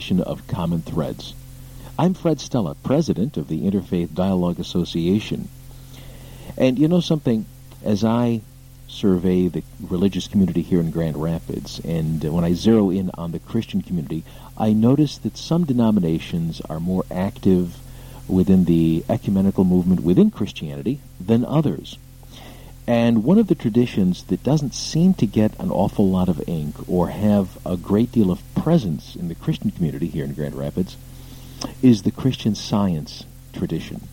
Edition of Common Threads. I'm Fred Stella, president of the Interfaith Dialogue Association. And you know something, as I survey the religious community here in Grand Rapids, and when I zero in on the Christian community, I notice that some denominations are more active within the ecumenical movement within Christianity than others. And one of the traditions that doesn't seem to get an awful lot of ink or have a great deal of presence in the Christian community here in Grand Rapids is the Christian Science tradition.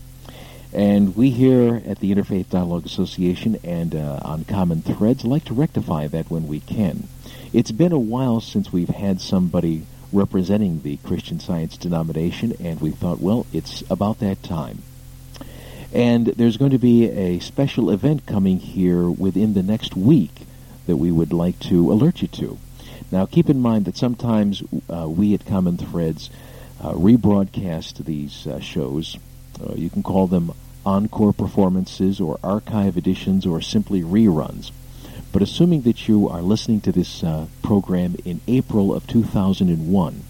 And we here at the Interfaith Dialogue Association and uh, on Common Threads like to rectify that when we can. It's been a while since we've had somebody representing the Christian Science denomination, and we thought, well, it's about that time. And there's going to be a special event coming here within the next week that we would like to alert you to. Now, keep in mind that sometimes uh, we at Common Threads uh, rebroadcast these uh, shows. Uh, you can call them encore performances or archive editions or simply reruns. But assuming that you are listening to this uh, program in April of 2001,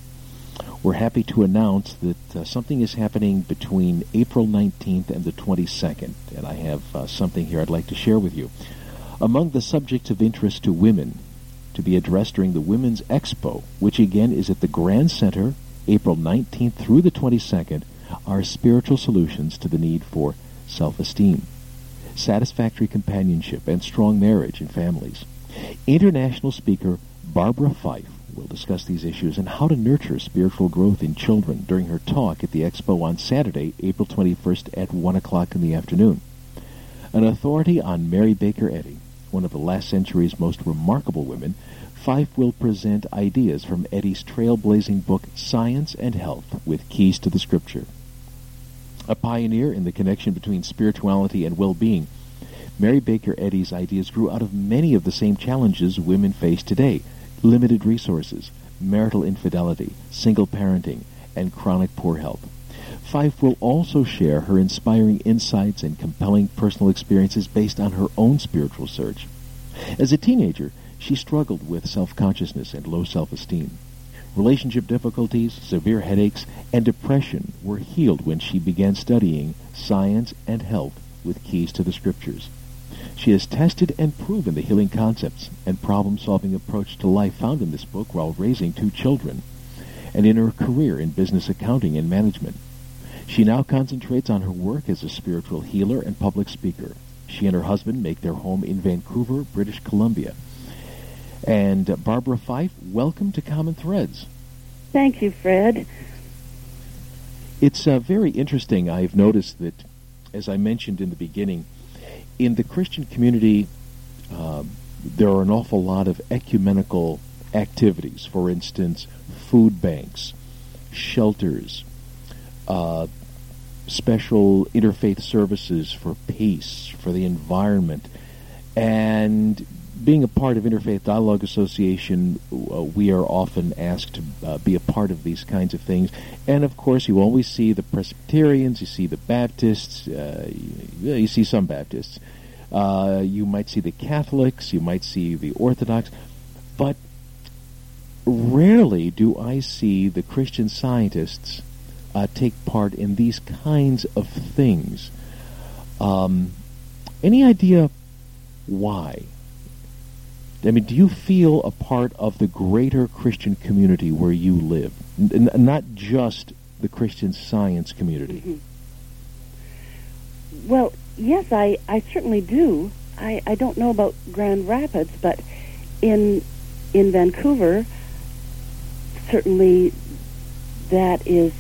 we're happy to announce that uh, something is happening between April 19th and the 22nd, and I have uh, something here I'd like to share with you. Among the subjects of interest to women to be addressed during the Women's Expo, which again is at the Grand Center, April 19th through the 22nd, are spiritual solutions to the need for self-esteem, satisfactory companionship, and strong marriage and families. International speaker Barbara Fife will discuss these issues and how to nurture spiritual growth in children during her talk at the Expo on Saturday, April 21st at 1 o'clock in the afternoon. An authority on Mary Baker Eddy, one of the last century's most remarkable women, Fife will present ideas from Eddy's trailblazing book Science and Health with Keys to the Scripture. A pioneer in the connection between spirituality and well-being, Mary Baker Eddy's ideas grew out of many of the same challenges women face today limited resources, marital infidelity, single parenting, and chronic poor health. Fife will also share her inspiring insights and compelling personal experiences based on her own spiritual search. As a teenager, she struggled with self-consciousness and low self-esteem. Relationship difficulties, severe headaches, and depression were healed when she began studying science and health with keys to the scriptures. She has tested and proven the healing concepts and problem-solving approach to life found in this book while raising two children, and in her career in business accounting and management. She now concentrates on her work as a spiritual healer and public speaker. She and her husband make their home in Vancouver, British Columbia. And Barbara Fife, welcome to Common Threads. Thank you, Fred. It's uh, very interesting. I've noticed that, as I mentioned in the beginning, in the Christian community, uh, there are an awful lot of ecumenical activities. For instance, food banks, shelters, uh, special interfaith services for peace, for the environment, and being a part of Interfaith Dialogue Association, uh, we are often asked to uh, be a part of these kinds of things. And of course, you always see the Presbyterians, you see the Baptists, uh, you, you, see some Baptists. Uh, you might see the Catholics, you might see the Orthodox, but rarely do I see the Christian scientists uh, take part in these kinds of things. Um, any idea why? I mean, do you feel a part of the greater Christian community where you live, N- not just the Christian Science community? Mm-hmm. Well, yes, I, I certainly do. I, I don't know about Grand Rapids, but in in Vancouver, certainly that is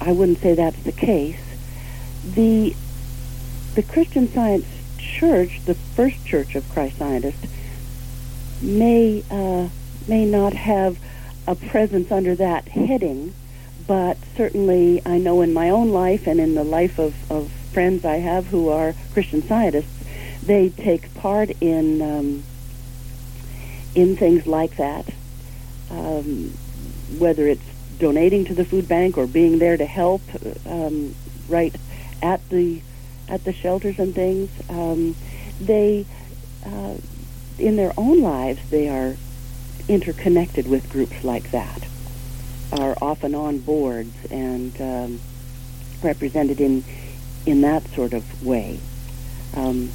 I wouldn't say that's the case. The the Christian Science Church, the first church of Christ Scientists, may uh, may not have a presence under that heading, but certainly I know in my own life and in the life of, of friends I have who are Christian scientists, they take part in um, in things like that, um, whether it's donating to the food bank or being there to help um, right at the at the shelters and things. Um, they uh, in their own lives they are interconnected with groups like that, are often on boards and um, represented in in that sort of way. Um,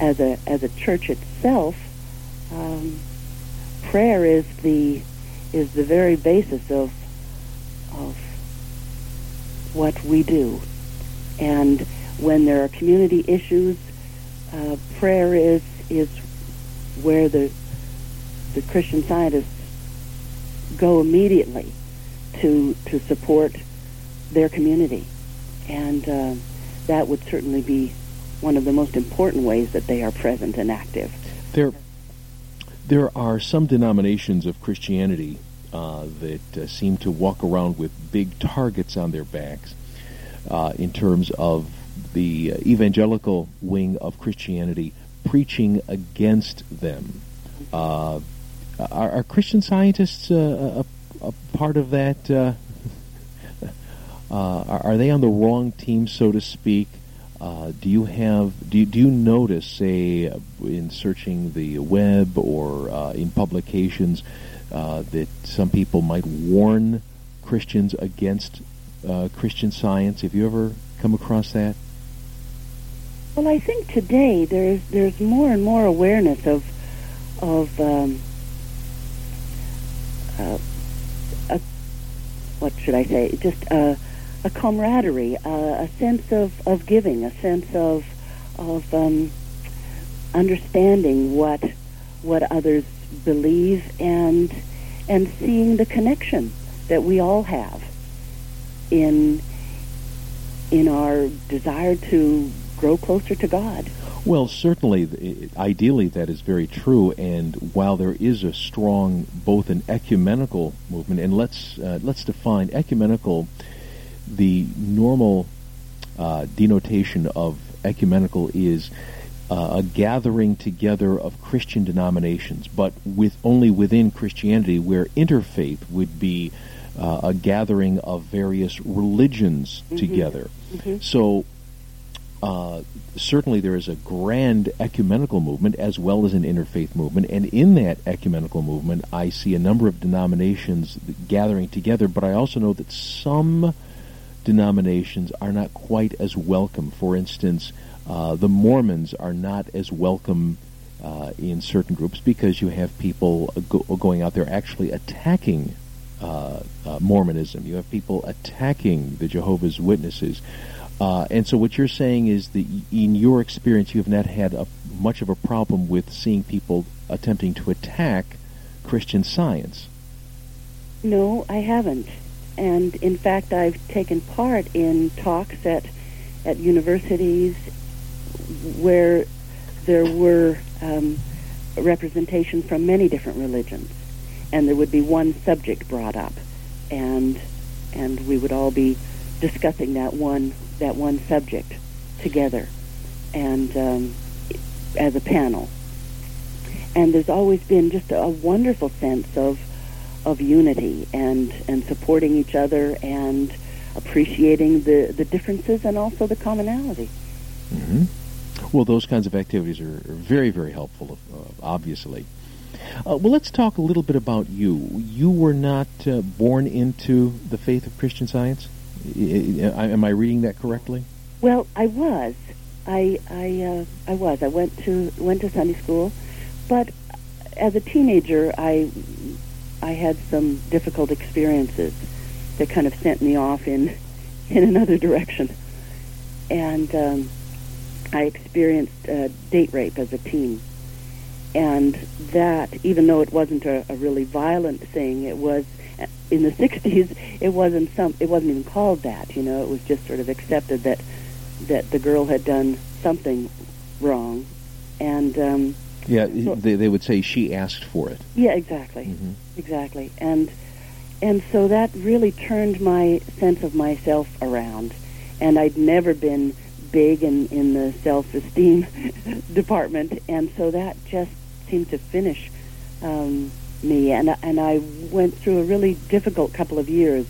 as a as a church itself, um, prayer is the is the very basis of of what we do, and when there are community issues, uh, prayer is is where the the Christian scientists go immediately to to support their community, and uh, that would certainly be one of the most important ways that they are present and active. There, there are some denominations of Christianity uh, that uh, seem to walk around with big targets on their backs uh, in terms of the evangelical wing of Christianity preaching against them. Uh, are, are, Christian scientists uh, a, a, part of that? Uh, are, are, they on the wrong team, so to speak? Uh, do you have do you, do you notice, say, in searching the web or uh, in publications, uh, that some people might warn Christians against Christian science? Have you ever come across that? Well, I think today there's there's more and more awareness of of um, uh, a, what should I say? Just a, a camaraderie, a sense of, of giving, a sense of of um, understanding what what others believe and and seeing the connection that we all have in in our desire to grow closer to God. Well, certainly, ideally, that is very true. And while there is a strong, both an ecumenical movement, and let's uh, let's define ecumenical, the normal uh, denotation of ecumenical is uh, a gathering together of Christian denominations, but with only within Christianity, where interfaith would be uh, a gathering of various religions mm-hmm. together. Mm-hmm. So uh, certainly there is a grand ecumenical movement as well as an interfaith movement, and in that ecumenical movement, I see a number of denominations gathering together. But I also know that some denominations are not quite as welcome. For instance, uh, the Mormons are not as welcome uh, in certain groups because you have people go- going out there actually attacking uh, uh, Mormonism. You have people attacking the Jehovah's Witnesses. Uh, and so what you're saying is that in your experience, you have not had a, much of a problem with seeing people attempting to attack Christian science. No, I haven't. And in fact, I've taken part in talks at, at universities where there were um, representation from many different religions. And there would be one subject brought up. And, and we would all be discussing that one that one subject together and um, as a panel. And there's always been just a, wonderful sense of of unity and and supporting each other and appreciating the the differences and also the commonality. Mm-hmm. Well, those kinds of activities are, very very helpful, uh, obviously. Uh, well, let's talk a little bit about you. You were not uh, born into the faith of Christian Science. Am I reading that correctly? Well, I was. I I uh, I was. I went to went to Sunday school, but as a teenager, I I had some difficult experiences that kind of sent me off in in another direction, and um, I experienced uh, date rape as a teen, and that even though it wasn't a, a really violent thing, it was in the 60s it wasn't some it wasn't even called that you know it was just sort of accepted that that the girl had done something wrong. And um yeah so, they, they would say she asked for it. Yeah exactly. Mm-hmm. exactly. And and so that really turned my sense of myself around. And I'd never been big in, in the self-esteem department, and so that just seemed to finish um, me. And, and I went through a really difficult couple of years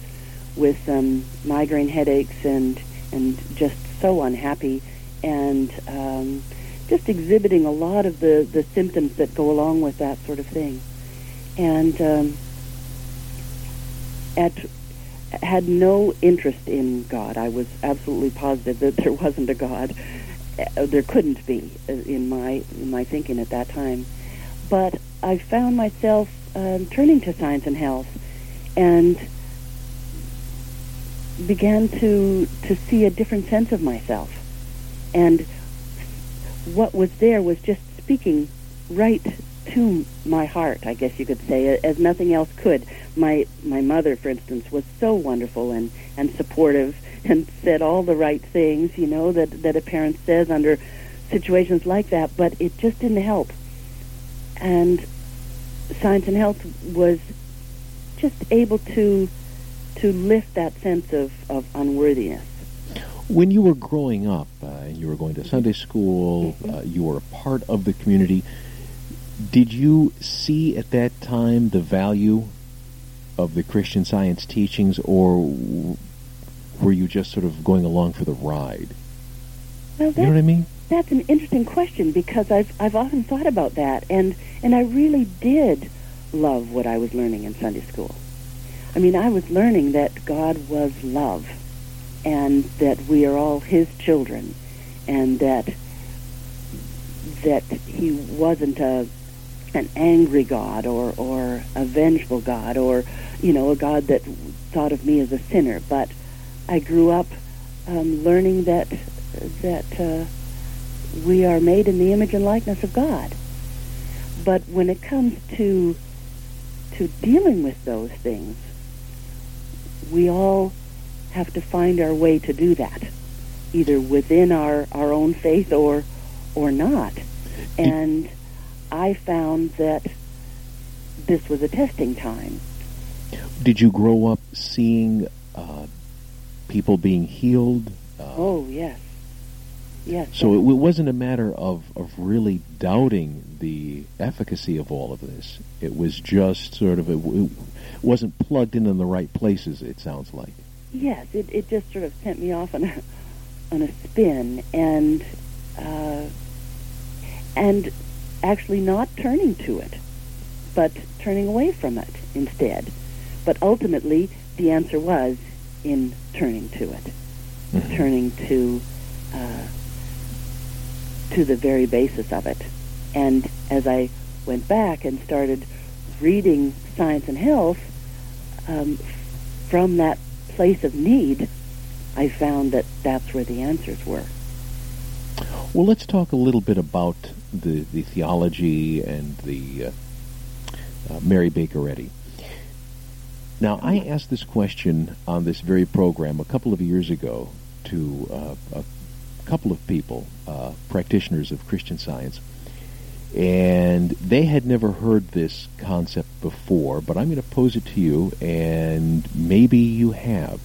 with um, migraine headaches and, and just so unhappy and um, just exhibiting a lot of the, the symptoms that go along with that sort of thing. And um, at had no interest in God. I was absolutely positive that there wasn't a God. Uh, there couldn't be uh, in my in my thinking at that time. But I found myself um, turning to science and health, and began to to see a different sense of myself. And what was there was just speaking right to my heart, I guess you could say, as nothing else could. My my mother, for instance, was so wonderful and and supportive and said all the right things, you know, that that a parent says under situations like that, but it just didn't help. And science and health was just able to to lift that sense of, of unworthiness. When you were growing up, uh, you were going to Sunday school, mm-hmm. uh, you were a part of the community. Did you see at that time the value of the Christian Science teachings, or were you just sort of going along for the ride? Well, you know what I mean? That's an interesting question because I've I've often thought about that, and and I really did love what I was learning in Sunday school. I mean, I was learning that God was love, and that we are all His children, and that that He wasn't a an angry God or, or a vengeful God or, you know, a God that thought of me as a sinner. But I grew up um, learning that, that uh, we are made in the image and likeness of God. But when it comes to, to dealing with those things, we all have to find our way to do that, either within our, our own faith or, or not. And I found that this was a testing time. Did you grow up seeing uh, people being healed? Uh, oh, yes. Yes. So it, it, wasn't a matter of, of really doubting the efficacy of all of this. It was just sort of, it, it wasn't plugged in in the right places, it sounds like. Yes, it, it just sort of sent me off on a, on a spin. And, uh, and actually not turning to it, but turning away from it instead. But ultimately, the answer was in turning to it, mm-hmm. turning to uh, to the very basis of it. And as I went back and started reading Science and Health um, from that place of need, I found that that's where the answers were. Well, let's talk a little bit about the, the theology and the uh, uh, Mary Baker Eddy. Now, I asked this question on this very program a couple of years ago to uh, a couple of people, uh, practitioners of Christian Science, and they had never heard this concept before, but I'm going to pose it to you, and maybe you have.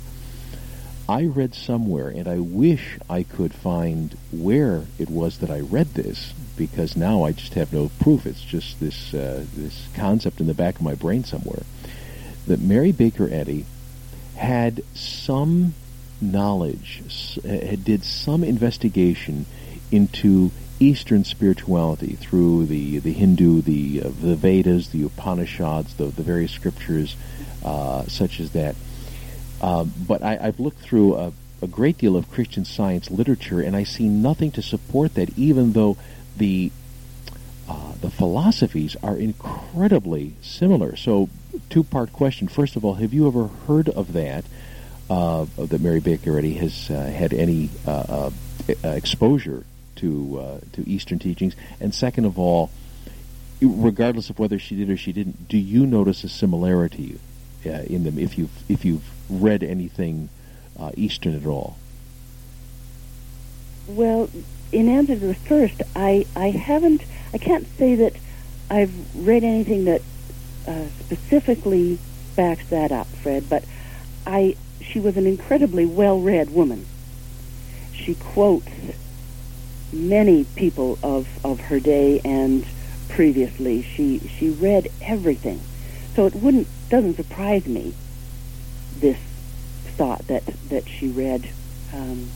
I read somewhere, and I wish I could find where it was that I read this, because now I just have no proof. It's just this uh, this concept in the back of my brain somewhere that Mary Baker Eddy had some knowledge, uh, did some investigation into Eastern spirituality through the the Hindu, the uh, the Vedas, the Upanishads, the the various scriptures, uh, such as that uh, but I, have looked through a, a, great deal of Christian science literature, and I see nothing to support that, even though the uh, the philosophies are incredibly similar. So, two part question. First of all, have you ever heard of that? Uh, that Mary Baker Eddy has uh, had any uh, exposure to to Eastern teachings, and second of all, regardless of whether she did or she didn't, do you notice a similarity in them if you've if you've read anything Eastern at all? Well, in answer to the first, I, I haven't, I can't say that I've read anything that uh, specifically backs that up, Fred. But I, she was an incredibly well-read woman. She quotes many people of, of her day and previously. She she read everything, so it wouldn't doesn't surprise me. This thought that that she read um,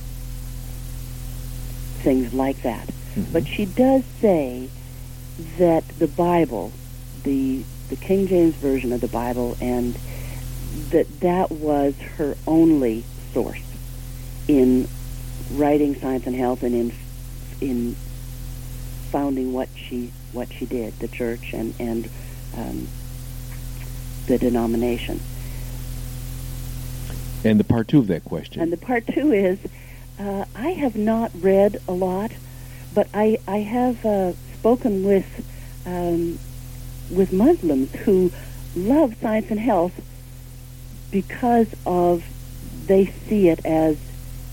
things like that, Mm-hmm. but she does say that the Bible, the the King James version of the Bible, and that that was her only source in writing science and health and in in founding what she what she did, the church and and um, the denomination. And the part two of that question. And the part two is, uh, I have not read a lot, but I I have uh, spoken with um, with Muslims who love science and health because of they see it as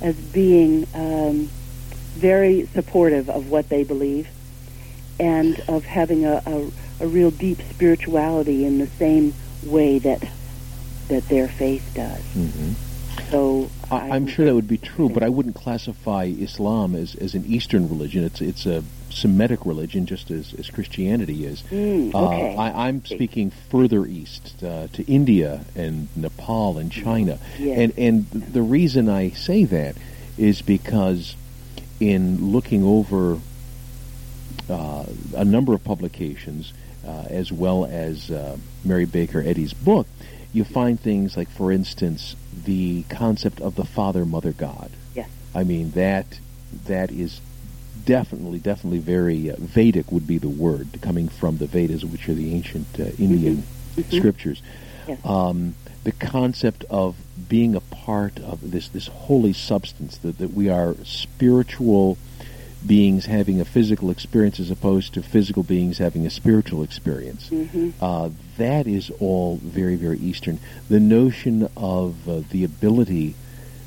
as being um, very supportive of what they believe and of having a, a, a real deep spirituality in the same way that that their faith does. Mhm. So I, I'm sure that would be true, but I wouldn't classify Islam as, as an Eastern religion. It's it's a Semitic religion, just as, as Christianity is. Mm, Uh, okay. I, I'm speaking further east uh, to India and Nepal and China, Yes. and and the reason I say that is because in looking over uh, a number of publications, uh, as well as uh, Mary Baker Eddy's book, you find things like, for instance, the concept of the Father Mother God. Yes. I mean that that is definitely definitely very uh, Vedic would be the word coming from the Vedas, which are the ancient uh, Indian Mhm. scriptures. Yes. Um, the concept of being a part of this this holy substance that, that we are spiritual beings having a physical experience as opposed to physical beings having a spiritual experience. Mhm. Uh, that is all very, very Eastern. The notion of uh, the ability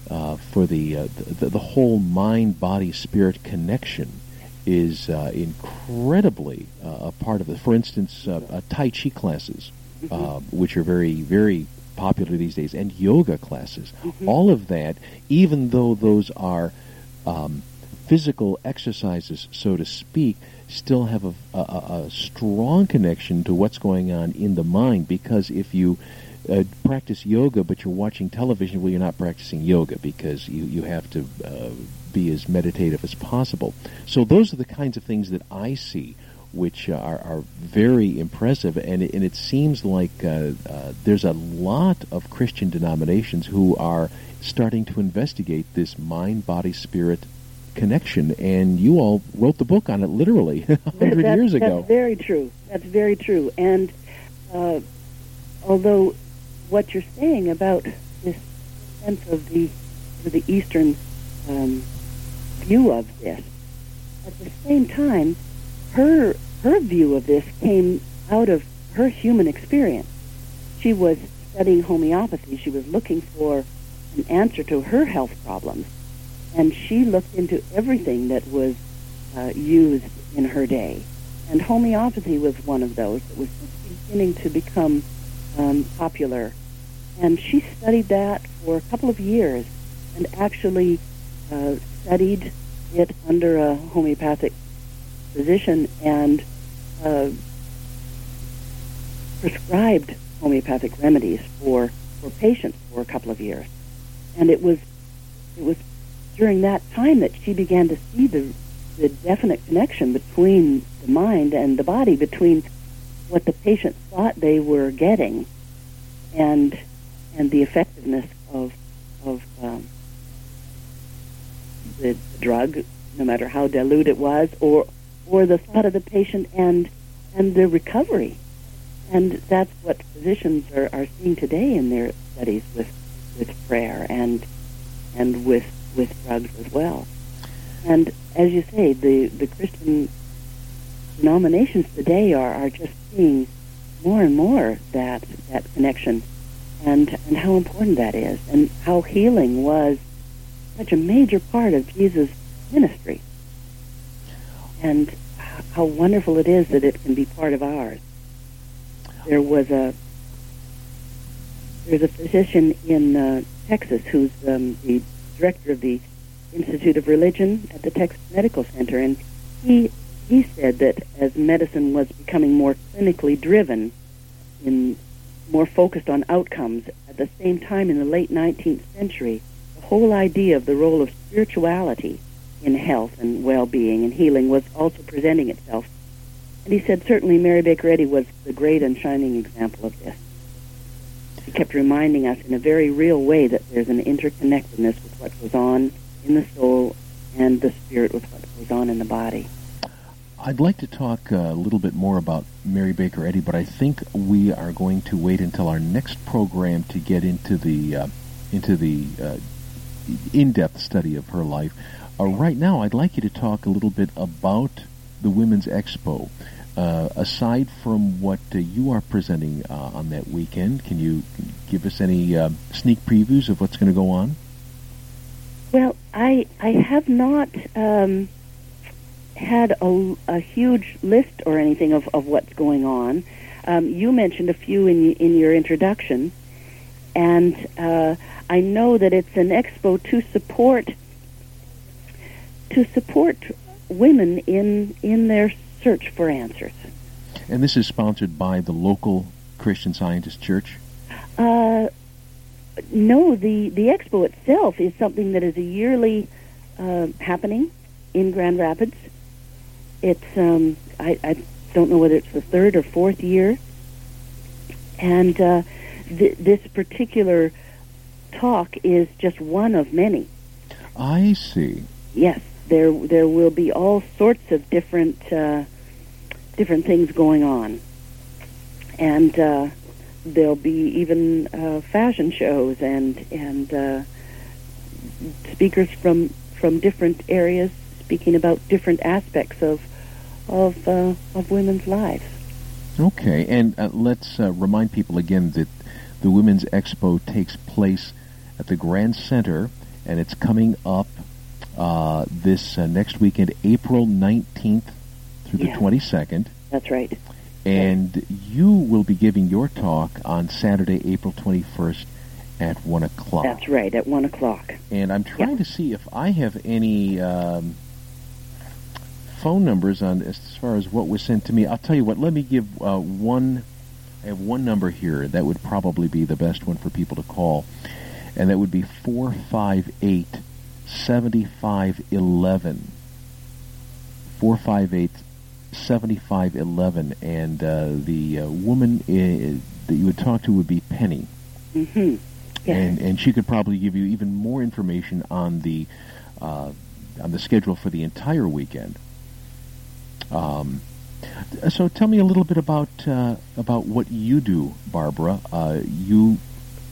uh, for the, uh, the the whole mind, body, spirit connection is uh, incredibly uh, a part of it. For instance, uh, uh, Tai Chi classes, uh, which are very, very popular these days, and yoga classes. All of that, even though those are um, physical exercises, so to speak, still have a, a, a strong connection to what's going on in the mind. Because if you uh, practice yoga but you're watching television, well, you're not practicing yoga because you, you have to uh, be as meditative as possible. So those are the kinds of things that I see. Which are, are very impressive, and it, and it seems like uh, uh, there's a lot of Christian denominations who are starting to investigate this mind, body, spirit connection, and you all wrote the book on it literally hundred That's- years ago. That's very true. That's very true. And uh, although what you're saying about this sense of the of the Eastern um, view of this, at the same time, her her view of this came out of her human experience. She was studying homeopathy. She was looking for an answer to her health problems, and she looked into everything that was uh, used in her day. And homeopathy was one of those that was beginning to become um, popular. And she studied that for a couple of years and actually uh, studied it under a homeopathic physician and uh, prescribed homeopathic remedies for, for patients for a couple of years. And it was it was during that time that she began to see the the definite connection between the mind and the body, between what the patient thought they were getting and and the effectiveness of of um, the drug, no matter how dilute it was, or or the thought of the patient and and the recovery. And that's what physicians are, are seeing today in their studies with with prayer and and with with drugs as well. And as you say, the, the Christian denominations today are, are just seeing more and more that that connection and and how important that is and how healing was such a major part of Jesus' ministry. And how wonderful it is that it can be part of ours. There was a there's a physician in uh, Texas who's um, the director of the Institute of Religion at the Texas Medical Center, and he he said that as medicine was becoming more clinically driven, in more focused on outcomes, at the same time in the late 19th century, the whole idea of the role of spirituality in health and well-being and healing was also presenting itself. And he said certainly Mary Baker Eddy was the great and shining example of this. She kept reminding us in a very real way that there's an interconnectedness with what goes on in the soul and the spirit with what goes on in the body. I'd like to talk uh, a little bit more about Mary Baker Eddy, but I think we are going to wait until our next program to get into the uh, into the uh, in-depth study of her life. Uh, right now, I'd like you to talk a little bit about the Women's Expo. Uh, aside from what uh, you are presenting on that weekend, can you give us any sneak previews of what's going to go on? Well, I I have not. Um had a, a huge list or anything of, of what's going on. Um, you mentioned a few in in your introduction, and uh, I know that it's an expo to support to support women in in their search for answers. And this is sponsored by the local Christian Scientist Church. Uh, no, the the expo itself is something that is a yearly uh, happening in Grand Rapids it's um, I, I don't know whether it's the third or fourth year, and uh, th- this particular talk is just one of many. I see. Yes, there there will be all sorts of different uh, different things going on, and uh, there'll be even uh, fashion shows and and uh, speakers from from different areas speaking about different aspects of of uh, of women's lives. Okay, and uh, let's uh, remind people again that the Women's Expo takes place at the Grand Center, and it's coming up uh, this uh, next weekend, April nineteenth through the twenty second. That's right. And you will be giving your talk on Saturday, April twenty first at one o'clock. That's right, at one o'clock. And I'm trying to see if I have any. Um, phone numbers on as far as what was sent to me. I'll tell you what. Let me give uh, one. I have one number here that would probably be the best one for people to call, and that would be four five eight seventy five eleven. Four five eight seventy five eleven, and uh, the uh, woman uh, that you would talk to would be Penny. Mm-hmm. Yes. And and she could probably give you even more information on the uh, on the schedule for the entire weekend. Um, so tell me a little bit about uh, about what you do, Barbara. Uh, you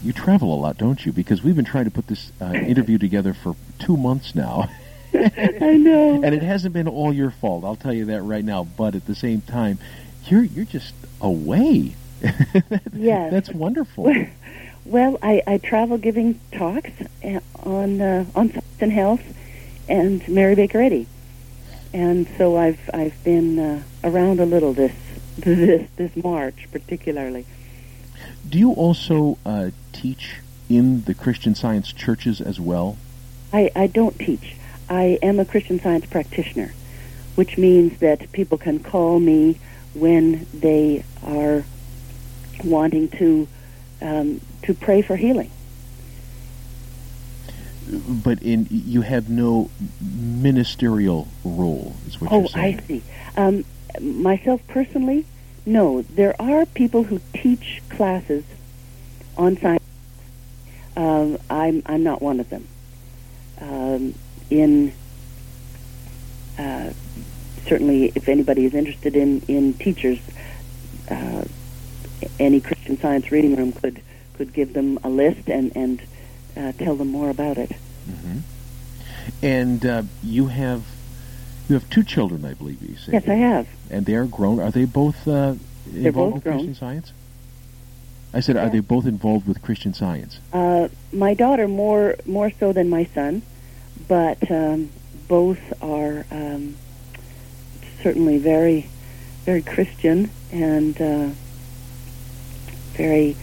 you travel a lot, don't you? Because we've been trying to put this uh, interview together for two months now. I know, and it hasn't been all your fault. I'll tell you that right now. But at the same time, you're you're just away. yes, that's wonderful. Well, I, I travel giving talks uh, on uh, on science and health and Mary Baker Eddy and so I've I've been uh, around a little this this this March particularly. Do you also uh, teach in the Christian Science churches as well? I, I don't teach. I am a Christian Science practitioner, which means that people can call me when they are wanting to um, to pray for healing but in you have no ministerial role, is what oh, you're saying. I see. Um, myself personally, no. There are people who teach classes on science. Um, I'm I'm not one of them. Um, in uh, certainly, if anybody is interested in in teachers, uh, any Christian Science reading room could could give them a list and and uh, tell them more about it. Mm-hmm. And uh, you have you have two children, I believe you said. Yes, I have. And they are grown. Are they both uh, involved with grown. Christian Science? I said, are they both involved with Christian Science? Uh, my daughter more more so than my son, but um, both are um, certainly very very Christian and uh, very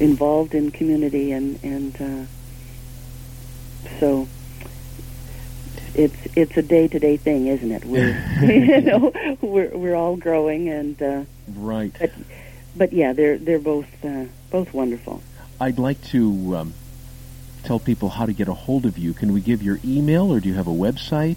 involved in community, and and uh, so it's it's a day to day thing, isn't it? We're you know we're we're all growing, and uh, right. But, but yeah, they're they're both uh, both wonderful. I'd like to um, tell people how to get a hold of you. Can we give your email, or do you have a website?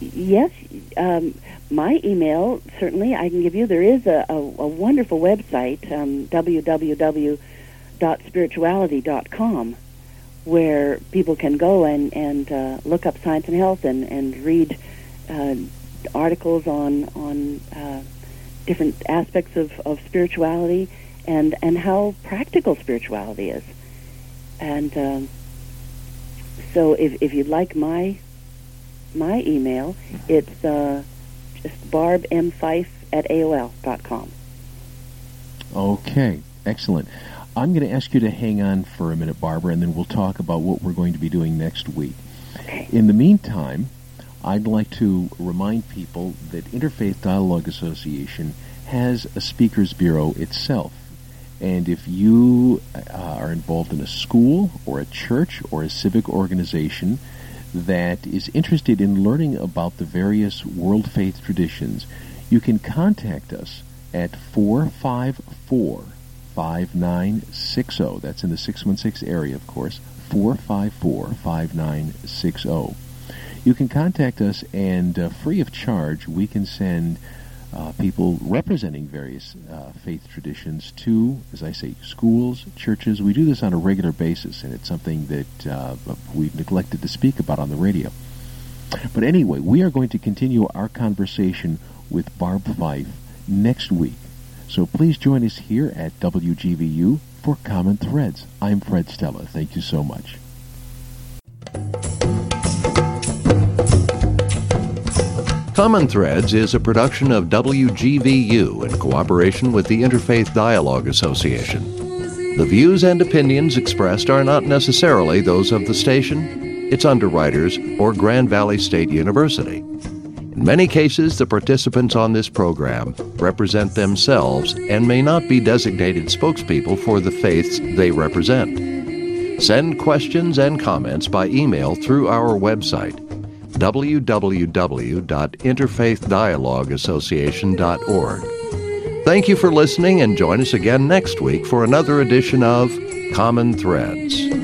Yes, um, my email certainly I can give you. There is a, a, a wonderful website, um, www.spirituality.com, where people can go and and uh, look up science and health and and read uh, articles on on uh, different aspects of, of spirituality and and how practical spirituality is. And um, so, if if you'd like my my email, it's uh, just barbmfife at aol dot com. Okay, excellent. I'm going to ask you to hang on for a minute, Barbara, and then we'll talk about what we're going to be doing next week. Okay. In the meantime, I'd like to remind people that Interfaith Dialogue Association has a speakers bureau itself. And if you uh, are involved in a school or a church or a civic organization that is interested in learning about the various world faith traditions, you can contact us at 454 5960. That's in the 616 area, of course. 454 5960. You can contact us, and uh, free of charge, we can send uh, people representing various uh, faith traditions to, as I say, schools, churches. We do this on a regular basis, and it's something that uh, we've neglected to speak about on the radio. But anyway, we are going to continue our conversation with Barb Fife next week. So please join us here at WGVU for Common Threads. I'm Fred Stella. Thank you so much. Common Threads is a production of WGVU in cooperation with the Interfaith Dialogue Association. The views and opinions expressed are not necessarily those of the station, its underwriters, or Grand Valley State University. In many cases, the participants on this program represent themselves and may not be designated spokespeople for the faiths they represent. Send questions and comments by email through our website www.interfaithdialogueassociation.org. Thank you for listening and join us again next week for another edition of Common Threads.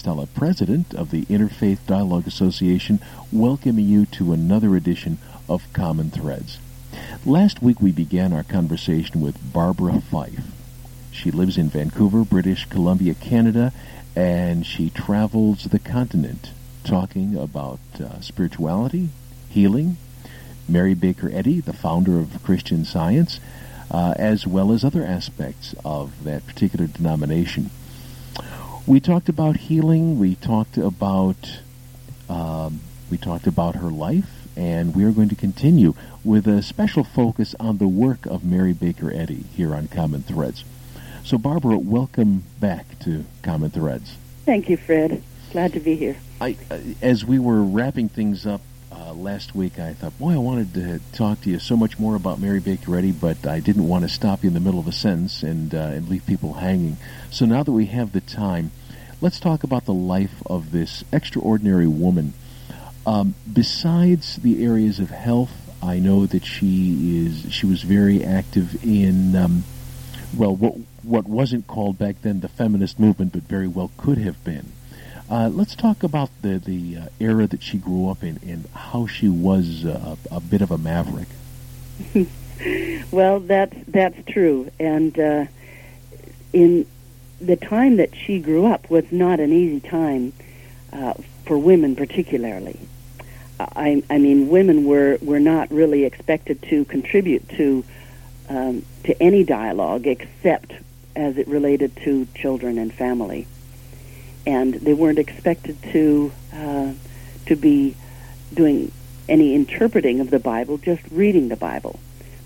Stella, President of the Interfaith Dialogue Association, welcoming you to another edition of Common Threads. Last week we began our conversation with Barbara Fife. She lives in Vancouver, British Columbia, Canada, and she travels the continent talking about uh, spirituality, healing, Mary Baker Eddy, the founder of Christian Science, uh, as well as other aspects of that particular denomination. We talked about healing. We talked about um, we talked about her life, and we are going to continue with a special focus on the work of Mary Baker Eddy here on Common Threads. So, Barbara, welcome back to Common Threads. Thank you, Fred. Glad to be here. I, uh, as we were wrapping things up uh, last week, I thought, boy, I wanted to talk to you so much more about Mary Baker Eddy, but I didn't want to stop you in the middle of a sentence and uh, and leave people hanging. So now that we have the time, let's talk about the life of this extraordinary woman. Um, besides the areas of health, I know that she is she was very active in um, well what what wasn't called back then the feminist movement, but very well could have been. Uh, let's talk about the the uh, era that she grew up in and how she was uh, a bit of a maverick. well, that's that's true, and uh, in the time that she grew up was not an easy time uh, for women, particularly. I, I mean, women were were not really expected to contribute to um, to any dialogue except as it related to children and family, and they weren't expected to uh, to be doing any interpreting of the Bible, just reading the Bible.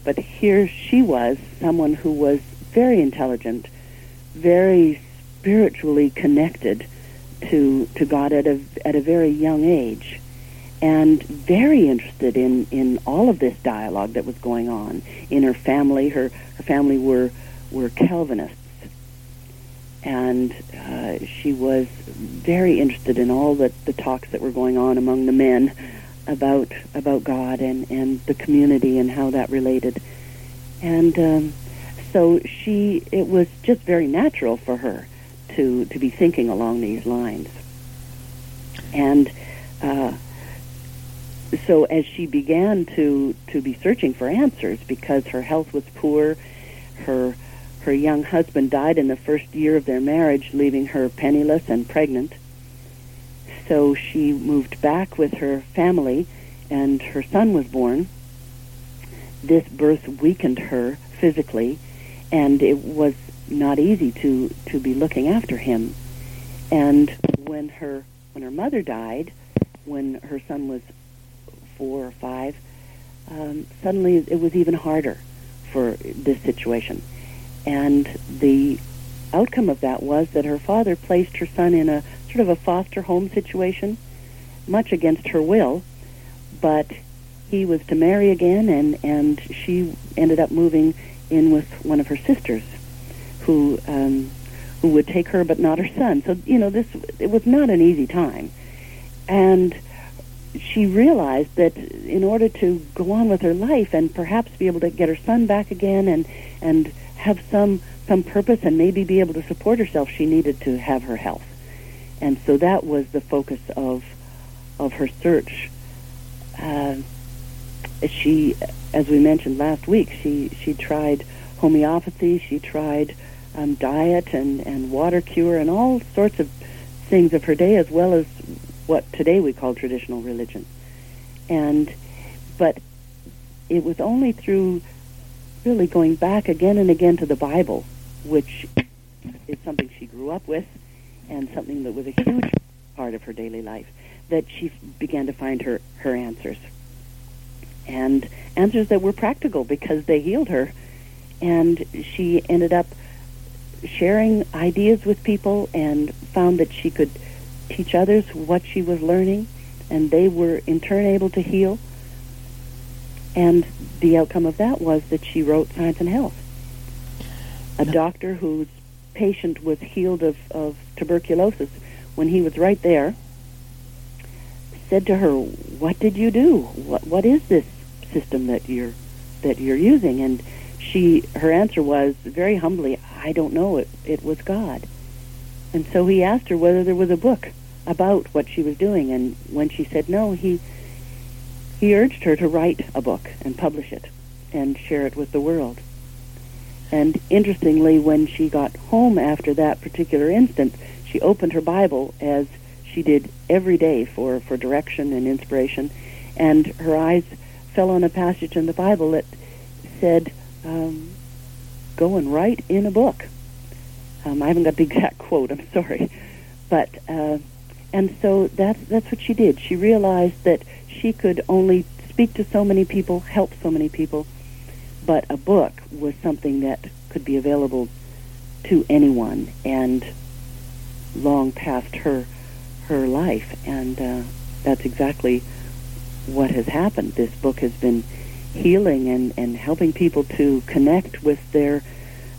But here she was, someone who was very intelligent, very spiritually connected to to God at a at a very young age, and very interested in in all of this dialogue that was going on in her family. Her her family were were Calvinists, and uh, she was very interested in all the the talks that were going on among the men about about God and and the community and how that related, and um, so she it was just very natural for her to to be thinking along these lines, and. Uh, so as she began to to be searching for answers because her health was poor, her her young husband died in the first year of their marriage, leaving her penniless and pregnant so she moved back with her family, and her son was born. This birth weakened her physically, and it was not easy to to be looking after him. And when her when her mother died, when her son was four or five, um, suddenly it was even harder for this situation. And the outcome of that was that her father placed her son in a sort of a foster home situation, much against her will, but he was to marry again, and and she ended up moving in with one of her sisters, who um, who would take her but not her son. So you know this it was not an easy time, and she realized that in order to go on with her life and perhaps be able to get her son back again and and have some some purpose and maybe be able to support herself, she needed to have her health and so that was the focus of of her search. Uh, she, as we mentioned last week, she she tried homeopathy, she tried um, diet and and water cure and all sorts of things of her day, as well as what today we call traditional religion. And but it was only through really going back again and again to the Bible, which is something she grew up with, and something that was a huge part of her daily life, that she began to find her, her answers. And answers that were practical because they healed her. And she ended up sharing ideas with people and found that she could teach others what she was learning, and they were in turn able to heal. And the outcome of that was that she wrote Science and Health. A doctor whose patient was healed of, of tuberculosis, when he was right there, said to her, "What did you do? What what is this system that you're that you're using?" And she her answer was very humbly, "I don't know. It it was God." And so he asked her whether there was a book about what she was doing, and when she said no, he he urged her to write a book and publish it and share it with the world. And interestingly, when she got home after that particular instance, she opened her Bible as she did every day for, for direction and inspiration, and her eyes fell on a passage in the Bible that said, um, "Go and write in a book." Um, I haven't got the exact quote. I'm sorry, but uh, and so that's that's what she did. She realized that she could only speak to so many people, help so many people, but a book was something that could be available to anyone and long past her her life and uh, that's exactly what has happened this book has been healing and, and helping people to connect with their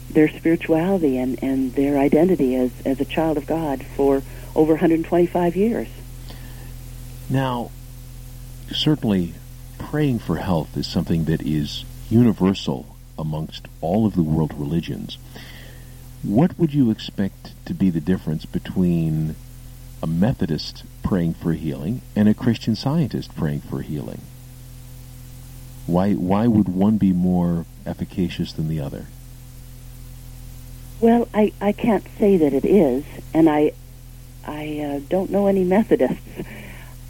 their spirituality and, and their identity as, as a child of God for over 125 years. Now, certainly praying for health is something that is universal amongst all of the world religions. What would you expect to be the difference between a Methodist praying for healing and a Christian scientist praying for healing? Why why would one be more efficacious than the other? Well, I, I can't say that it is, and I I uh, don't know any Methodists,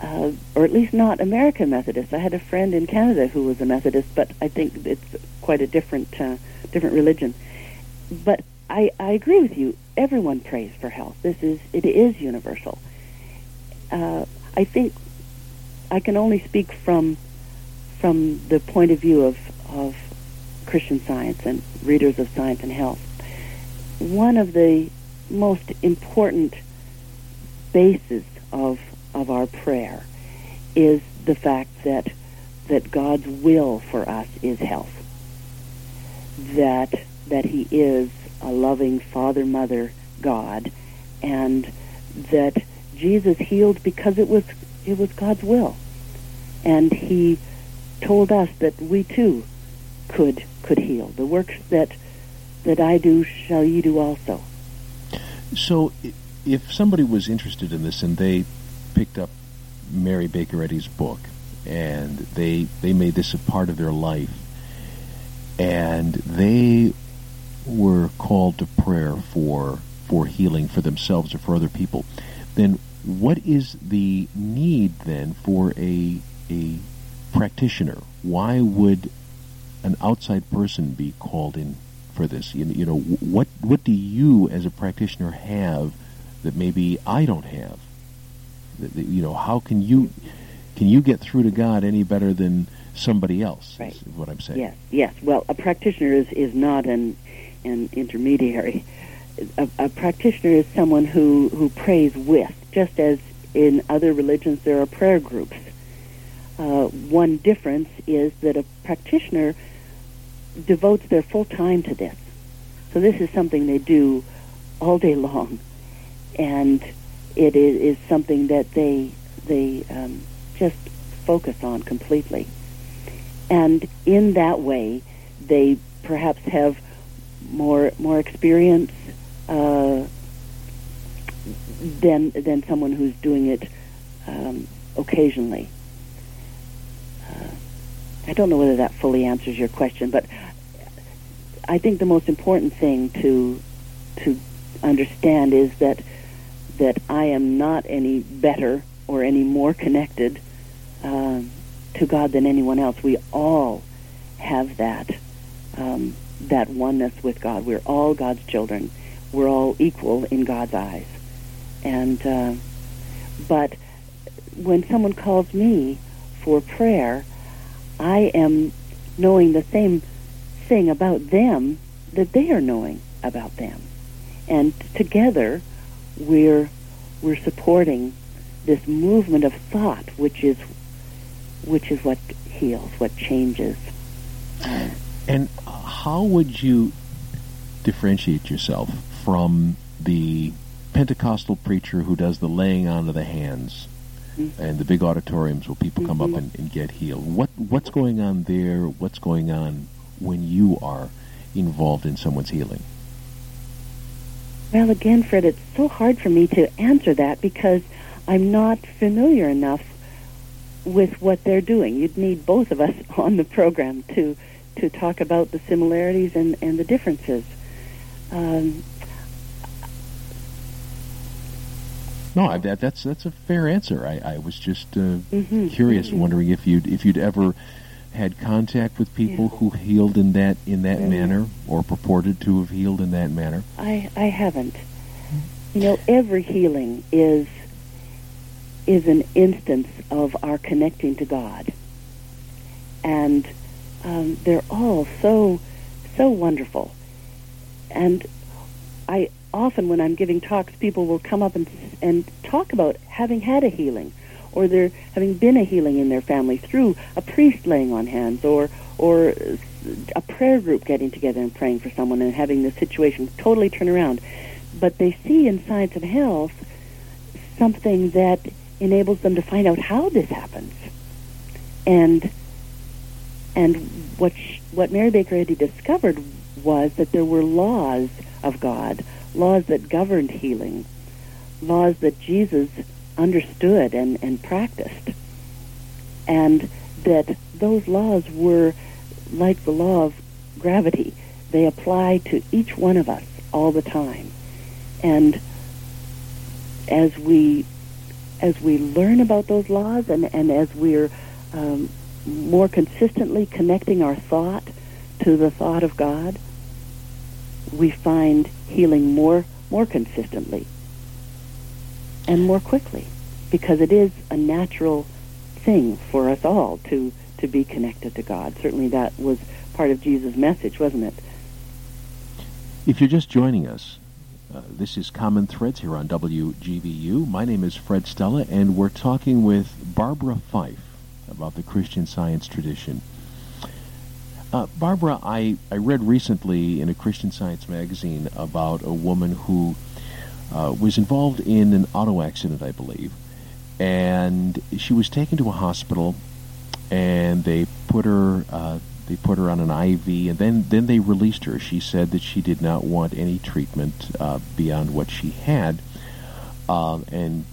uh, or at least not American Methodists. I had a friend in Canada who was a Methodist, but I think it's quite a different uh, different religion. But I, I agree with you. Everyone prays for health. This is it is universal. Uh, I think I can only speak from from the point of view of of Christian Science and readers of Science and Health. One of the most important basis of of our prayer is the fact that that God's will for us is health. That that He is a loving Father Mother God, and that Jesus healed because it was it was God's will, and He told us that we too could could heal. The works that that I do shall ye do also. So, if somebody was interested in this and they picked up Mary Baker Eddy's book and they they made this a part of their life and they were called to prayer for for healing for themselves or for other people, then what is the need then for a a practitioner? Why would an outside person be called in for this? You, you know, what what do you as a practitioner have that maybe I don't have? You know, how can you can you get through to God any better than somebody else? Right. Is what I'm saying. Yes, yes. Well, a practitioner is, is not an an intermediary. A, a practitioner is someone who, who prays with, just as in other religions there are prayer groups. Uh, one difference is that a practitioner devotes their full time to this. So this is something they do all day long, and it is, is something that they they um, just focus on completely. And in that way, they perhaps have more more experience uh, than than someone who's doing it um, occasionally. Uh, I don't know whether that fully answers your question, but I think the most important thing to to understand is that that I am not any better or any more connected um, to God than anyone else. We all have that um, that oneness with God. We're all God's children. We're all equal in God's eyes. And uh, but when someone calls me for prayer, I am knowing the same thing about them that they are knowing about them, and together we're we're supporting this movement of thought, which is which is what heals, what changes. And how would you differentiate yourself from the Pentecostal preacher who does the laying on of the hands mm-hmm. and the big auditoriums where people come mm-hmm. up and, and, get healed? What what's going on there? What's going on when you are involved in someone's healing? Well, again, Fred, it's so hard for me to answer that because I'm not familiar enough with what they're doing. You'd need both of us on the program to to talk about the similarities and, and the differences. Um, no, that, that's that's a fair answer. I, I was just uh, mm-hmm, curious, mm-hmm. wondering if you'd if you'd ever had contact with people yeah. who healed in that in that mm-hmm. manner or purported to have healed in that manner. I I haven't. You know, every healing is is an instance of our connecting to God, and um, they're all so so wonderful. And I often, when I'm giving talks, people will come up and and talk about having had a healing, or there having been a healing in their family through a priest laying on hands, or or a prayer group getting together and praying for someone and having the situation totally turn around. But they see in science and health something that enables them to find out how this happens. And and what sh- what Mary Baker Eddy discovered was that there were laws of God, laws that governed healing, laws that Jesus understood and, and practiced, and that those laws were like the law of gravity. They apply to each one of us all the time. And as we as we learn about those laws and, and as we're um, more consistently connecting our thought to the thought of God, we find healing more more consistently and more quickly because it is a natural thing for us all to to be connected to God. Certainly that was part of Jesus' message, wasn't it? If you're just joining us, uh, this is Common Threads here on WGVU. My name is Fred Stella, and we're talking with Barbara Fife about the Christian Science tradition. Uh, Barbara, I, I read recently in a Christian Science magazine about a woman who uh, was involved in an auto accident, I believe, and she was taken to a hospital, and they put her uh, they put her on an IV, and then then they released her. She said that she did not want any treatment uh, beyond what she had, um, and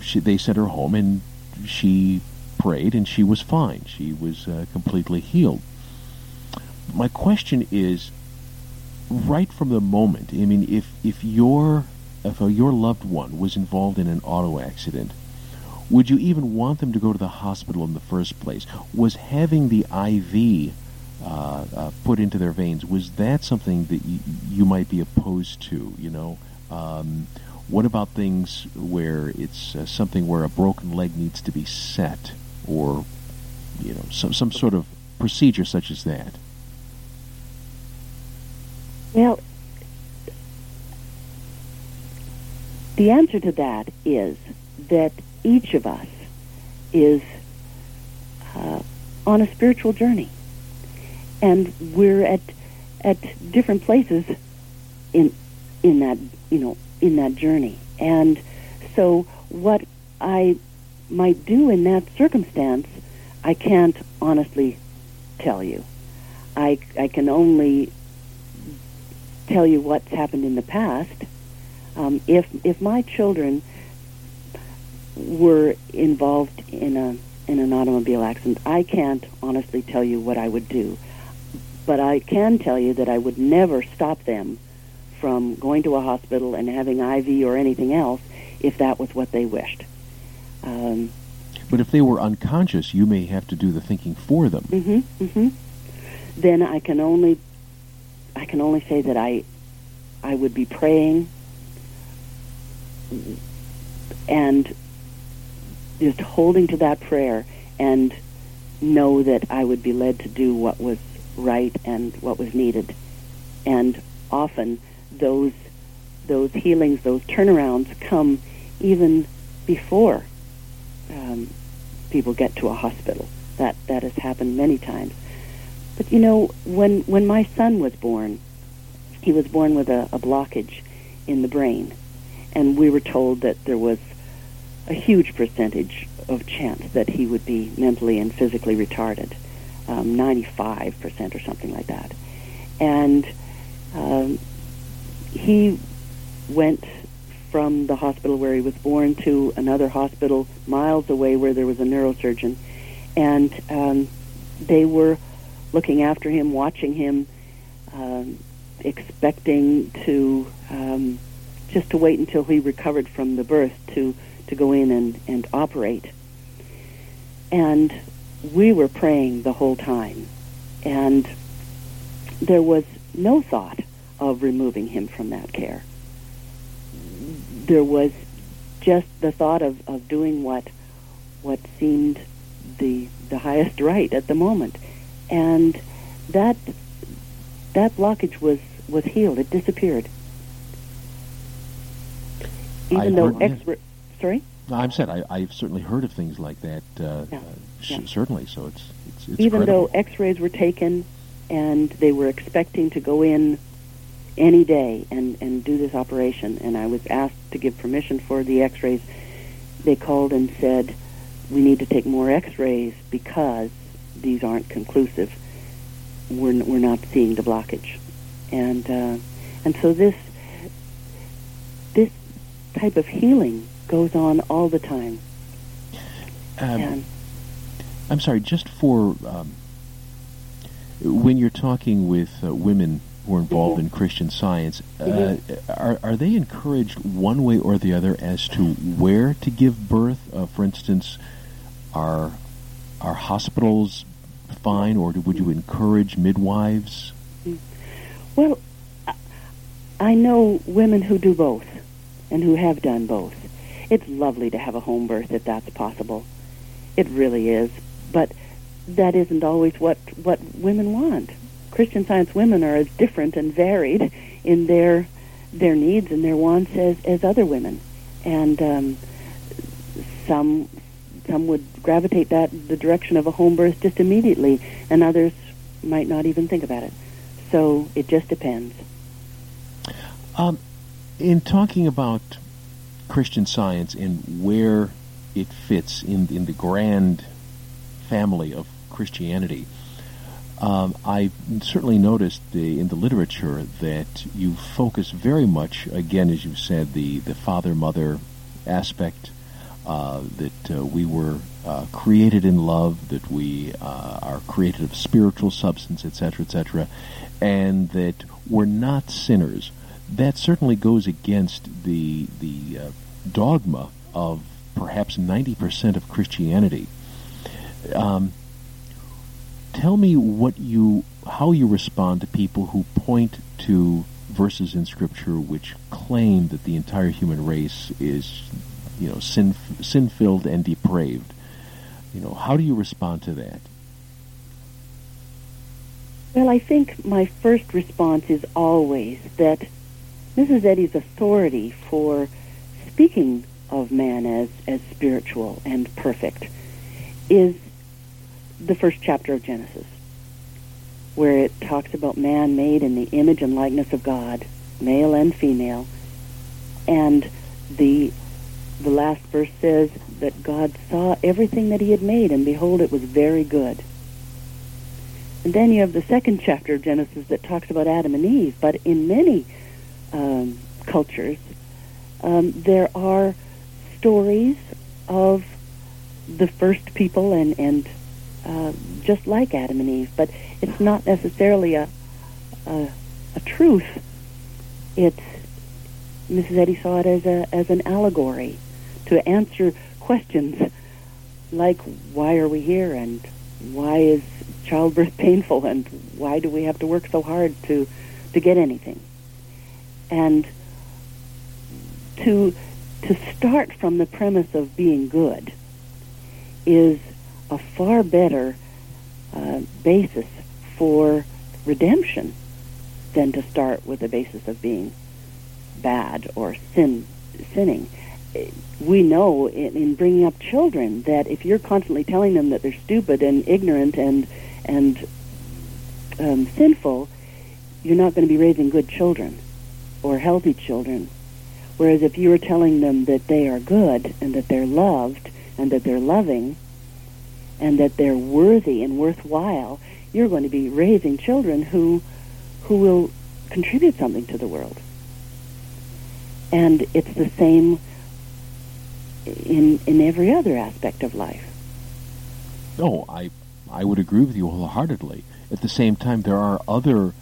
she, they sent her home, and she prayed, and she was fine. She was uh, completely healed my question is, right from the moment, I mean, if if your if your loved one was involved in an auto accident, would you even want them to go to the hospital in the first place? Was having the IV uh, uh, put into their veins was that something that you, you might be opposed to? You know, um, what about things where it's uh, something where a broken leg needs to be set, or you know, some some sort of procedure such as that? Well, the answer to that is that each of us is uh, on a spiritual journey, and we're at at different places in in that you know in that journey. And so, what I might do in that circumstance, I can't honestly tell you. I I can only tell you what's happened in the past. Um, if if my children were involved in a in an automobile accident, I can't honestly tell you what I would do, but I can tell you that I would never stop them from going to a hospital and having IV or anything else if that was what they wished. Um, but if they were unconscious, you may have to do the thinking for them. Mm-hmm, mm-hmm. Then I can only I can only say that I I would be praying and just holding to that prayer and know that I would be led to do what was right and what was needed. And often those those healings, those turnarounds come even before um, people get to a hospital. That that has happened many times. But you know, when when my son was born, he was born with a, a blockage in the brain, and we were told that there was a huge percentage of chance that he would be mentally and physically retarded, um, 95% or something like that. And um, he went from the hospital where he was born to another hospital miles away where there was a neurosurgeon, and um, they were looking after him, watching him, um, expecting to um, just to wait until he recovered from the birth to to go in and, and operate. And we were praying the whole time, and there was no thought of removing him from that care. There was just the thought of, of doing what what seemed the the highest right at the moment and that that blockage was was healed. It disappeared. Even though X-ray, sorry. I'm said I, I've certainly heard of things like that. Uh, yeah. Uh, yeah. Certainly, so it's, it's, it's even credible. though X-rays were taken and they were expecting to go in any day and and do this operation, and I was asked to give permission for the X-rays. They called and said we need to take more X-rays because these aren't conclusive. We're, we're not seeing the blockage. And, uh, and so this, this type of healing goes on all the time. Um, I'm sorry, just for um, when you're talking with uh, women who are involved in Christian Science, uh, are, are they encouraged one way or the other as to where to give birth? Uh, for instance, are are hospitals fine, or would you encourage midwives? Well, I know women who do both and who have done both. It's lovely to have a home birth if that's possible. It really is. But that isn't always what, what women want. Christian Science women are as different and varied in their their needs and their wants as, as other women. And um, some some would gravitate that the direction of a home birth just immediately, and others might not even think about it. So it just depends. Um, in talking about Christian Science and where it fits in in the grand family of Christianity, um, I certainly noticed the, in the literature that you focus very much, again, as you said, the, the father mother aspect uh, that uh, we were uh, created in love, that we uh, are created of spiritual substance, etc., etc., and that we're not sinners. That certainly goes against the the uh, dogma of perhaps ninety percent of Christianity. Um, tell me what you how you respond to people who point to verses in Scripture which claim that the entire human race is you know, sin sin filled and depraved. You know, how do you respond to that? Well, I think my first response is always that Mrs. Eddy's authority for speaking of man as, as spiritual and perfect is the first chapter of Genesis, where it talks about man made in the image and likeness of God, male and female, and the the last verse says that God saw everything that he had made, and behold, it was very good. And then you have the second chapter of Genesis that talks about Adam and Eve. But in many um, cultures, um, there are stories of the first people and, and uh, just like Adam and Eve. But it's not necessarily a, a, a truth. It's Mrs. Eddy saw it as a as an allegory to answer questions like why are we here and why is childbirth painful and why do we have to work so hard to to get anything and to to start from the premise of being good is a far better uh, basis for redemption than to start with the basis of being bad or sin sinning we know in, in bringing up children that if you're constantly telling them that they're stupid and ignorant and and um, sinful, you're not going to be raising good children or healthy children. Whereas if you are telling them that they are good and that they're loved and that they're loving and that they're worthy and worthwhile, you're going to be raising children who who will contribute something to the world. And it's the same in in every other aspect of life. No, I I would agree with you wholeheartedly. At the same time, there are other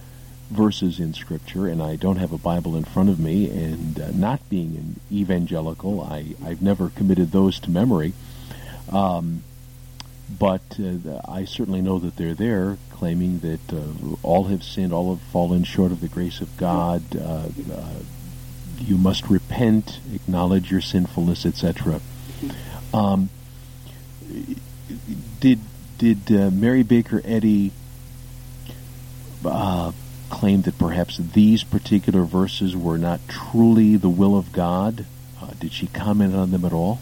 verses in Scripture, and I don't have a Bible in front of me, and uh, not being an evangelical, I, I've never committed those to memory. Um, but uh, I certainly know that they're there, claiming that uh, all have sinned, all have fallen short of the grace of God. Uh, uh, you must repent, acknowledge your sinfulness, etc. Um, did did uh, Mary Baker Eddy uh, claim that perhaps these particular verses were not truly the will of God? Did she comment on them at all?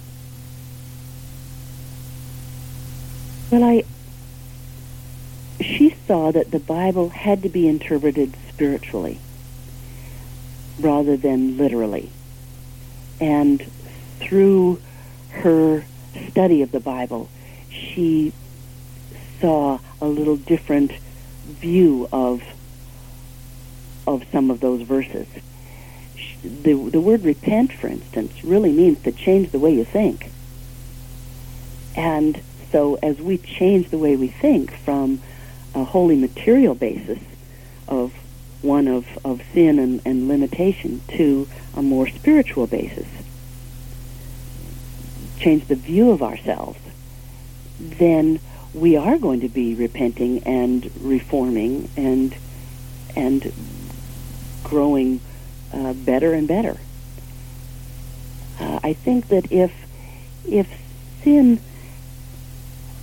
Well, I she saw that the Bible had to be interpreted spiritually rather than literally. And through her study of the Bible, she saw a little different view of of some of those verses. The, the word repent, for instance, really means to change the way you think. And so as we change the way we think from a wholly material basis of one of, of sin and, and limitation to a more spiritual basis, change the view of ourselves, then we are going to be repenting and reforming and and growing uh, better and better. Uh, I think that if if sin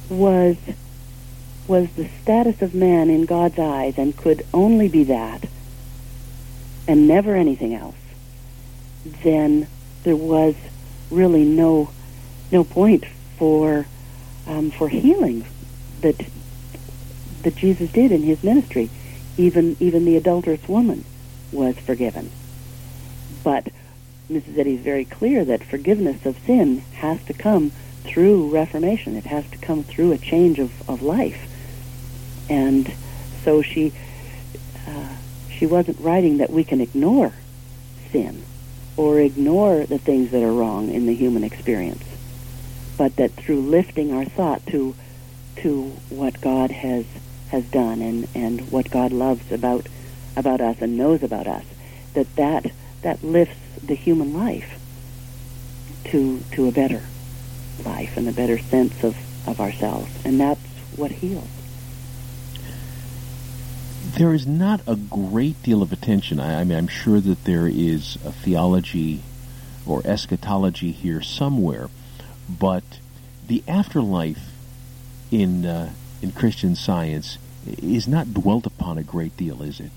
was was the status of man in God's eyes and could only be that and never anything else, then there was really no no point for um, for healing that that Jesus did in his ministry. Even even the adulterous woman was forgiven. But Mrs. Eddy is very clear that forgiveness of sin has to come through reformation. It has to come through a change of, of life. And so she uh, she wasn't writing that we can ignore sin or ignore the things that are wrong in the human experience, but that through lifting our thought to to what God has has done and, and what God loves about about us and knows about us, that that that lifts the human life to to a better life and a better sense of, of ourselves. And that's what heals. There is not a great deal of attention. I, I mean, I'm sure that there is a theology or eschatology here somewhere, but the afterlife in uh, in Christian science is not dwelt upon a great deal, is it?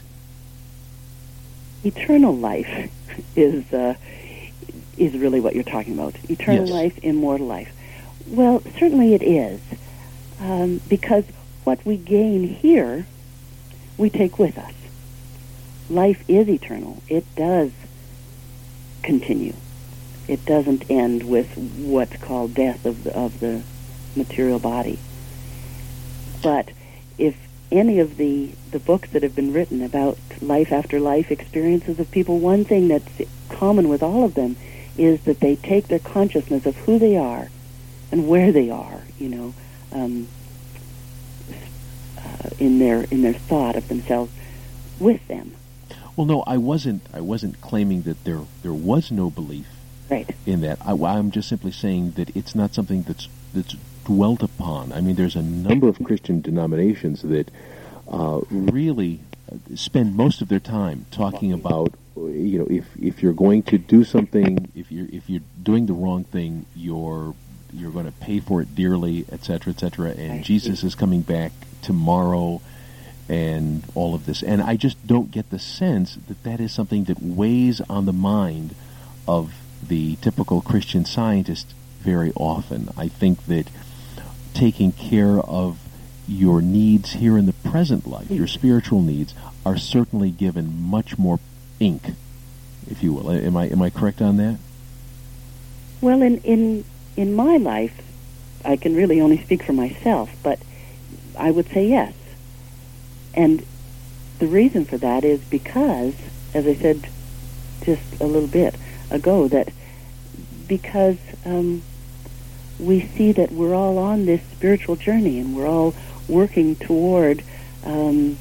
Eternal life is uh, is really what you're talking about. Eternal Yes. life, immortal life. Well, certainly it is, um, because what we gain here, we take with us. Life is eternal. It does continue. It doesn't end with what's called death of the, of the material body. But if any of the, the books that have been written about life after life experiences of people, one thing that's common with all of them is that they take their consciousness of who they are and where they are, you know, um, uh, in their in their thought of themselves with them. Well, no, I wasn't. I wasn't claiming that there there was no belief Right. in that. I, I'm just simply saying that it's not something that's that's dwelt upon. I mean, there's a number of Christian denominations that uh, really spend most of their time talking about, you know, if if you're going to do something, if you're if you're doing the wrong thing, you're you're going to pay for it dearly, et cetera, et cetera. And Jesus is coming back tomorrow, and all of this. And I just don't get the sense that that is something that weighs on the mind of the typical Christian scientist very often. I think that taking care of your needs here in the present life, your spiritual needs, are certainly given much more ink, if you will. Am I am I correct on that? Well, in in in my life, I can really only speak for myself, but I would say yes. And the reason for that is because, as I said just a little bit ago, that because um, we see that we're all on this spiritual journey and we're all working toward um,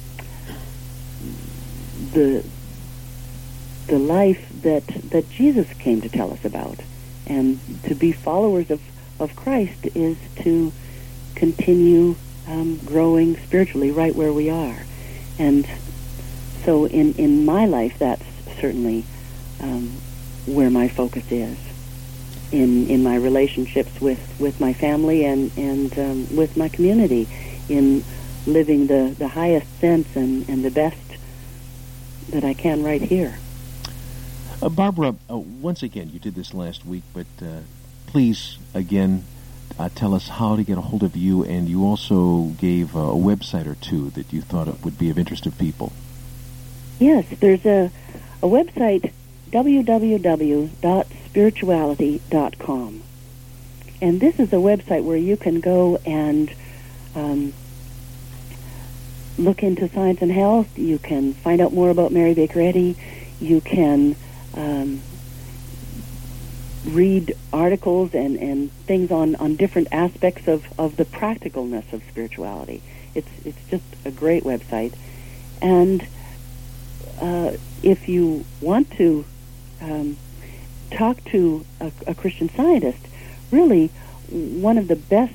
the the life that that Jesus came to tell us about. And to be followers of, of Christ is to continue um, growing spiritually right where we are. And so in, in my life, that's certainly um, where my focus is. In, in my relationships with, with my family and, and um, with my community, in living the, the highest sense and, and the best that I can right here. Uh, Barbara, uh, once again, you did this last week, but uh, please again uh, tell us how to get a hold of you, and you also gave a website or two that you thought it would be of interest to people. Yes, there's a, a website, www.spirituality.com. And this is a website where you can go and um, look into science and health. You can find out more about Mary Baker Eddy. You can um, read articles and, and things on, on different aspects of, of the practicalness of spirituality. It's, it's just a great website. And uh, if you want to um, talk to a, a Christian scientist, really one of the best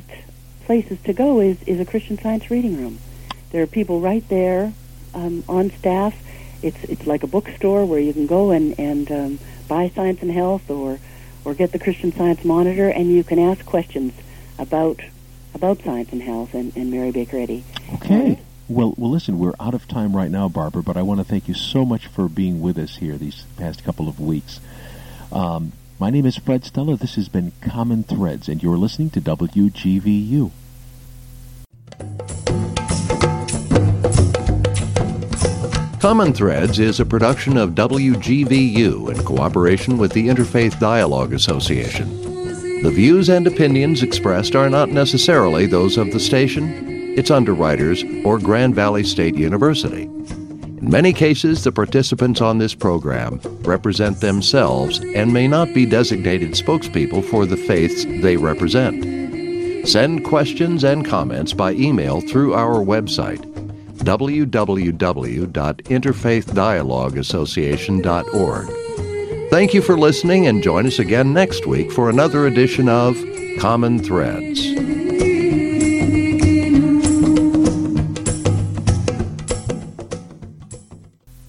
places to go is, is a Christian Science reading room. There are people right there um, on staff. It's it's like a bookstore where you can go and and um, buy Science and Health or or get the Christian Science Monitor, and you can ask questions about about science and health and, and Mary Baker Eddy. Okay. Well, well, listen, we're out of time right now, Barbara, but I want to thank you so much for being with us here these past couple of weeks. Um, my name is Fred Stella. This has been Common Threads, and you're listening to WGVU. Common Threads is a production of WGVU in cooperation with the Interfaith Dialogue Association. The views and opinions expressed are not necessarily those of the station, its underwriters, or Grand Valley State University. In many cases, the participants on this program represent themselves and may not be designated spokespeople for the faiths they represent. Send questions and comments by email through our website www.interfaithdialogueassociation.org. Thank you for listening and join us again next week for another edition of Common Threads.